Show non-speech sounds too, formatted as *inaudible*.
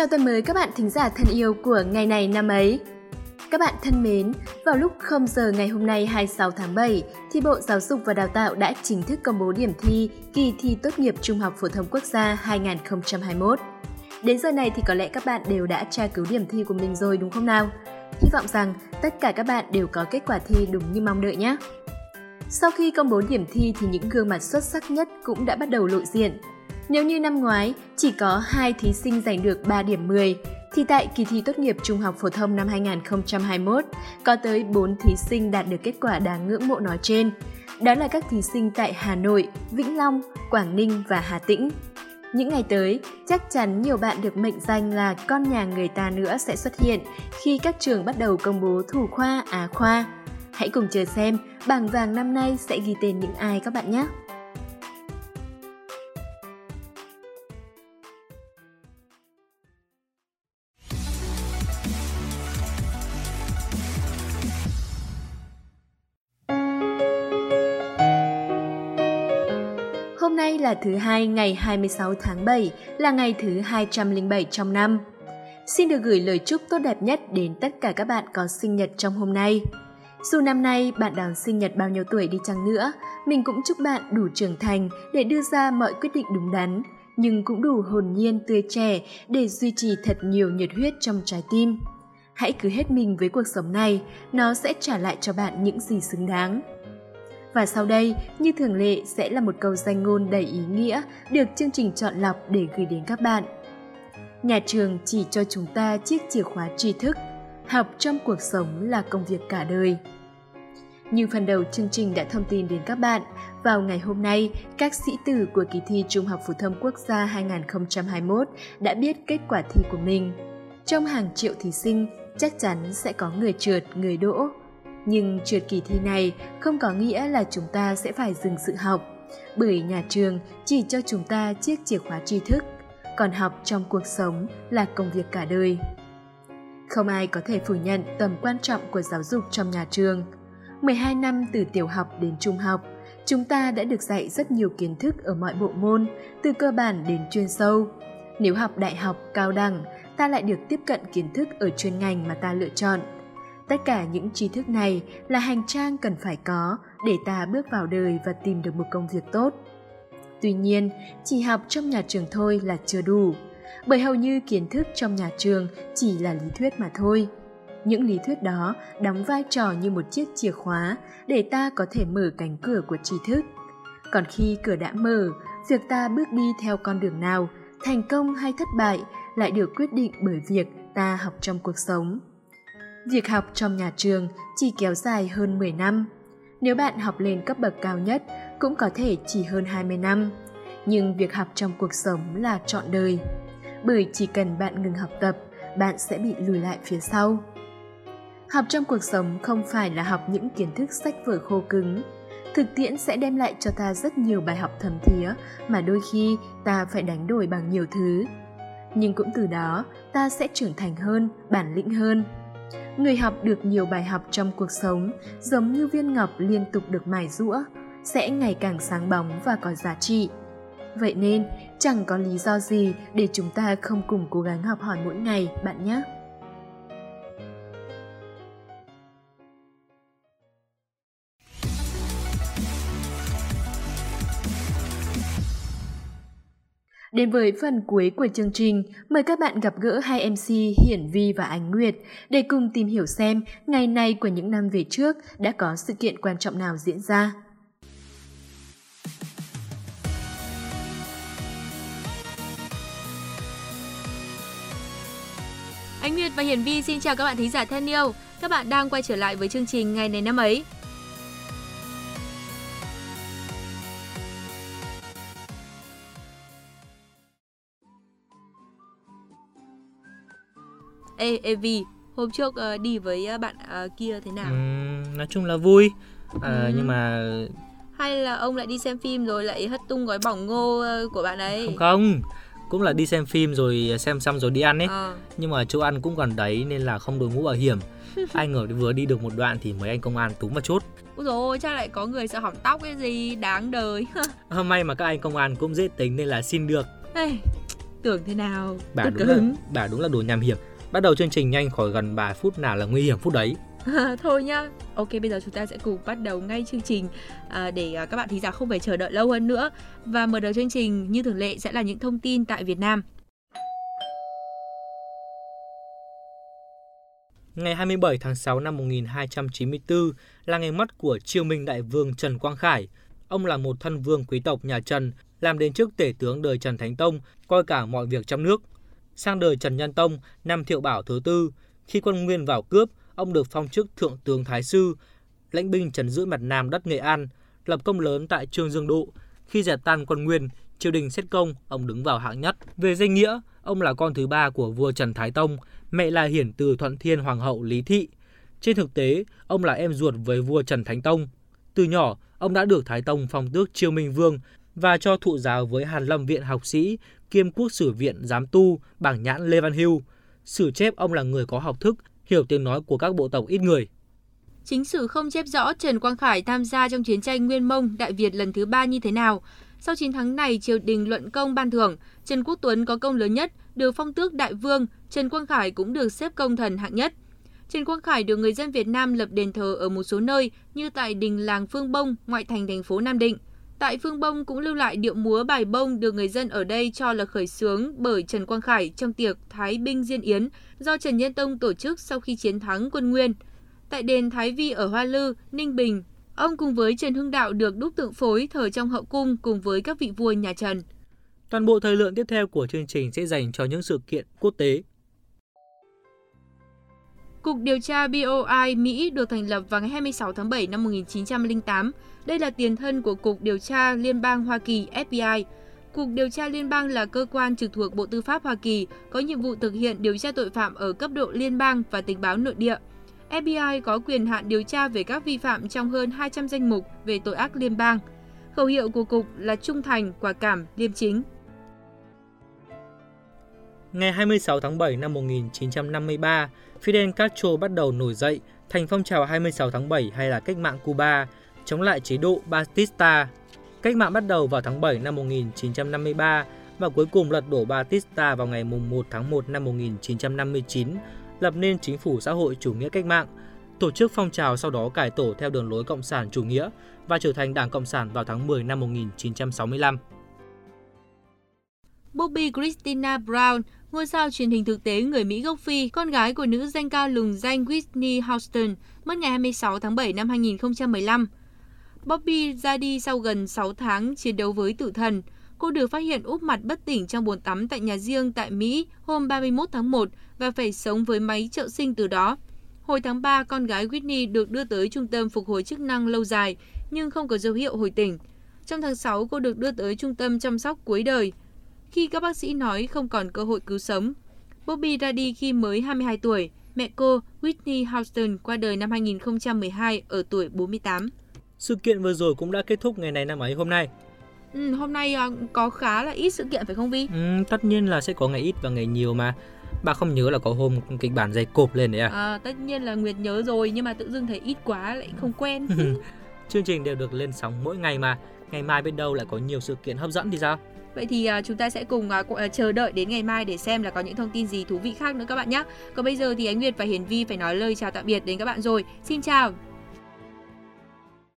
Chào tuần mới các bạn thính giả thân yêu của ngày này năm ấy. Các bạn thân mến, vào lúc 0 giờ ngày hôm nay 26 tháng 7 thì Bộ Giáo dục và Đào tạo đã chính thức công bố điểm thi kỳ thi tốt nghiệp Trung học phổ thông quốc gia 2021. Đến giờ này thì có lẽ các bạn đều đã tra cứu điểm thi của mình rồi đúng không nào? Hy vọng rằng tất cả các bạn đều có kết quả thi đúng như mong đợi nhé. Sau khi công bố điểm thi thì những gương mặt xuất sắc nhất cũng đã bắt đầu lộ diện. Nếu như năm ngoái chỉ có 2 thí sinh giành được 3 điểm 10, thì tại kỳ thi tốt nghiệp trung học phổ thông năm 2021 có tới 4 thí sinh đạt được kết quả đáng ngưỡng mộ nói trên. Đó là các thí sinh tại Hà Nội, Vĩnh Long, Quảng Ninh và Hà Tĩnh. Những ngày tới, chắc chắn nhiều bạn được mệnh danh là con nhà người ta nữa sẽ xuất hiện khi các trường bắt đầu công bố thủ khoa, á khoa. Hãy cùng chờ xem bảng vàng năm nay sẽ ghi tên những ai các bạn nhé! Hôm nay là thứ hai ngày 26 tháng 7, là ngày thứ 207 trong năm. Xin được gửi lời chúc tốt đẹp nhất đến tất cả các bạn có sinh nhật trong hôm nay. Dù năm nay bạn đón sinh nhật bao nhiêu tuổi đi chăng nữa, mình cũng chúc bạn đủ trưởng thành để đưa ra mọi quyết định đúng đắn, nhưng cũng đủ hồn nhiên tươi trẻ để duy trì thật nhiều nhiệt huyết trong trái tim. Hãy cứ hết mình với cuộc sống này, nó sẽ trả lại cho bạn những gì xứng đáng. Và sau đây, như thường lệ sẽ là một câu danh ngôn đầy ý nghĩa được chương trình chọn lọc để gửi đến các bạn. Nhà trường chỉ cho chúng ta chiếc chìa khóa tri thức, học trong cuộc sống là công việc cả đời. Như phần đầu chương trình đã thông tin đến các bạn, vào ngày hôm nay, các sĩ tử của kỳ thi Trung học phổ thông quốc gia 2021 đã biết kết quả thi của mình. Trong hàng triệu thí sinh, chắc chắn sẽ có người trượt, người đỗ, nhưng trượt kỳ thi này không có nghĩa là chúng ta sẽ phải dừng sự học, bởi nhà trường chỉ cho chúng ta chiếc chìa khóa tri thức, còn học trong cuộc sống là công việc cả đời. Không ai có thể phủ nhận tầm quan trọng của giáo dục trong nhà trường. 12 năm từ tiểu học đến trung học, chúng ta đã được dạy rất nhiều kiến thức ở mọi bộ môn, từ cơ bản đến chuyên sâu. Nếu học đại học, cao đẳng, ta lại được tiếp cận kiến thức ở chuyên ngành mà ta lựa chọn – Tất cả những tri thức này là hành trang cần phải có để ta bước vào đời và tìm được một công việc tốt. Tuy nhiên, chỉ học trong nhà trường thôi là chưa đủ, bởi hầu như kiến thức trong nhà trường chỉ là lý thuyết mà thôi. Những lý thuyết đó đóng vai trò như một chiếc chìa khóa để ta có thể mở cánh cửa của tri thức. Còn khi cửa đã mở, việc ta bước đi theo con đường nào, thành công hay thất bại lại được quyết định bởi việc ta học trong cuộc sống. Việc học trong nhà trường chỉ kéo dài hơn 10 năm. Nếu bạn học lên cấp bậc cao nhất cũng có thể chỉ hơn 20 năm. Nhưng việc học trong cuộc sống là trọn đời. Bởi chỉ cần bạn ngừng học tập, bạn sẽ bị lùi lại phía sau. Học trong cuộc sống không phải là học những kiến thức sách vở khô cứng. Thực tiễn sẽ đem lại cho ta rất nhiều bài học thầm thía mà đôi khi ta phải đánh đổi bằng nhiều thứ. Nhưng cũng từ đó, ta sẽ trưởng thành hơn, bản lĩnh hơn, người học được nhiều bài học trong cuộc sống, giống như viên ngọc liên tục được mài rũa, sẽ ngày càng sáng bóng và có giá trị. Vậy nên, chẳng có lý do gì để chúng ta không cùng cố gắng học hỏi mỗi ngày, bạn nhé. Đến với phần cuối của chương trình, mời các bạn gặp gỡ hai MC Hiển Vi và Ánh Nguyệt để cùng tìm hiểu xem ngày nay của những năm về trước đã có sự kiện quan trọng nào diễn ra. Ánh Nguyệt và Hiển Vi xin chào các bạn thính giả thân yêu. Các bạn đang quay trở lại với chương trình ngày này năm ấy. Ê Vi, hôm trước uh, đi với uh, bạn uh, kia thế nào? Ừ, nói chung là vui, uh, ừ. nhưng mà hay là ông lại đi xem phim rồi lại hất tung gói bỏng ngô của bạn ấy? Không không, cũng là đi xem phim rồi xem xong rồi đi ăn ấy. À. Nhưng mà chỗ ăn cũng còn đấy nên là không đội mũ bảo hiểm. *laughs* anh ở vừa đi được một đoạn thì mấy anh công an túm vào chốt. Ôi rồi chắc lại có người sợ hỏng tóc cái gì đáng đời. Hôm *laughs* may mà các anh công an cũng dễ tính nên là xin được. Ê, tưởng thế nào bà đúng là bà đúng là đồ nham hiểm bắt đầu chương trình nhanh khỏi gần 3 phút nào là nguy hiểm phút đấy *laughs* thôi nhá ok bây giờ chúng ta sẽ cùng bắt đầu ngay chương trình à, để à, các bạn thính giả không phải chờ đợi lâu hơn nữa và mở đầu chương trình như thường lệ sẽ là những thông tin tại Việt Nam Ngày 27 tháng 6 năm 1294 là ngày mất của triều minh đại vương Trần Quang Khải. Ông là một thân vương quý tộc nhà Trần, làm đến trước tể tướng đời Trần Thánh Tông, coi cả mọi việc trong nước. Sang đời Trần Nhân Tông, năm Thiệu Bảo thứ tư, khi quân Nguyên vào cướp, ông được phong chức Thượng tướng Thái Sư, lãnh binh trấn giữ mặt Nam đất Nghệ An, lập công lớn tại Trương Dương Độ. Khi giải tan quân Nguyên, triều đình xét công, ông đứng vào hạng nhất. Về danh nghĩa, ông là con thứ ba của vua Trần Thái Tông, mẹ là hiển từ Thuận Thiên Hoàng hậu Lý Thị. Trên thực tế, ông là em ruột với vua Trần Thánh Tông. Từ nhỏ, ông đã được Thái Tông phong tước Chiêu Minh Vương và cho thụ giáo với Hàn Lâm Viện học sĩ, kiêm quốc sử viện giám tu, bảng nhãn Lê Văn Hưu. Sử chép ông là người có học thức, hiểu tiếng nói của các bộ tộc ít người. Chính sử không chép rõ Trần Quang Khải tham gia trong chiến tranh Nguyên Mông Đại Việt lần thứ ba như thế nào. Sau chiến thắng này, triều đình luận công ban thưởng, Trần Quốc Tuấn có công lớn nhất, được phong tước đại vương, Trần Quang Khải cũng được xếp công thần hạng nhất. Trần Quang Khải được người dân Việt Nam lập đền thờ ở một số nơi như tại đình làng Phương Bông, ngoại thành thành phố Nam Định. Tại Phương Bông cũng lưu lại điệu múa bài bông được người dân ở đây cho là khởi xướng bởi Trần Quang Khải trong tiệc Thái binh Diên Yến do Trần Nhân Tông tổ chức sau khi chiến thắng quân Nguyên. Tại đền Thái Vi ở Hoa Lư, Ninh Bình, ông cùng với Trần Hưng Đạo được đúc tượng phối thờ trong hậu cung cùng với các vị vua nhà Trần. Toàn bộ thời lượng tiếp theo của chương trình sẽ dành cho những sự kiện quốc tế. Cục điều tra BOI Mỹ được thành lập vào ngày 26 tháng 7 năm 1908. Đây là tiền thân của Cục điều tra Liên bang Hoa Kỳ FBI. Cục điều tra liên bang là cơ quan trực thuộc Bộ Tư pháp Hoa Kỳ, có nhiệm vụ thực hiện điều tra tội phạm ở cấp độ liên bang và tình báo nội địa. FBI có quyền hạn điều tra về các vi phạm trong hơn 200 danh mục về tội ác liên bang. Khẩu hiệu của cục là trung thành, quả cảm, liêm chính. Ngày 26 tháng 7 năm 1953, Fidel Castro bắt đầu nổi dậy thành phong trào 26 tháng 7 hay là cách mạng Cuba, chống lại chế độ Batista. Cách mạng bắt đầu vào tháng 7 năm 1953 và cuối cùng lật đổ Batista vào ngày 1 tháng 1 năm 1959, lập nên chính phủ xã hội chủ nghĩa cách mạng. Tổ chức phong trào sau đó cải tổ theo đường lối cộng sản chủ nghĩa và trở thành Đảng Cộng sản vào tháng 10 năm 1965. Bobby Christina Brown, ngôi sao truyền hình thực tế người Mỹ gốc Phi, con gái của nữ danh ca lừng danh Whitney Houston, mất ngày 26 tháng 7 năm 2015. Bobby ra đi sau gần 6 tháng chiến đấu với tử thần. Cô được phát hiện úp mặt bất tỉnh trong bồn tắm tại nhà riêng tại Mỹ hôm 31 tháng 1 và phải sống với máy trợ sinh từ đó. Hồi tháng 3, con gái Whitney được đưa tới trung tâm phục hồi chức năng lâu dài nhưng không có dấu hiệu hồi tỉnh. Trong tháng 6, cô được đưa tới trung tâm chăm sóc cuối đời khi các bác sĩ nói không còn cơ hội cứu sống. Bobby ra đi khi mới 22 tuổi. Mẹ cô, Whitney Houston, qua đời năm 2012 ở tuổi 48. Sự kiện vừa rồi cũng đã kết thúc ngày này năm ấy hôm nay. Ừ, hôm nay uh, có khá là ít sự kiện phải không Vi? Ừ, tất nhiên là sẽ có ngày ít và ngày nhiều mà. Bà không nhớ là có hôm kịch bản dày cộp lên đấy à? À, tất nhiên là Nguyệt nhớ rồi nhưng mà tự dưng thấy ít quá lại không quen. *laughs* Chương trình đều được lên sóng mỗi ngày mà. Ngày mai bên đâu lại có nhiều sự kiện hấp dẫn thì sao? Vậy thì uh, chúng ta sẽ cùng uh, chờ đợi đến ngày mai để xem là có những thông tin gì thú vị khác nữa các bạn nhé. Còn bây giờ thì Ánh Nguyệt và Hiền Vi phải nói lời chào tạm biệt đến các bạn rồi. Xin chào.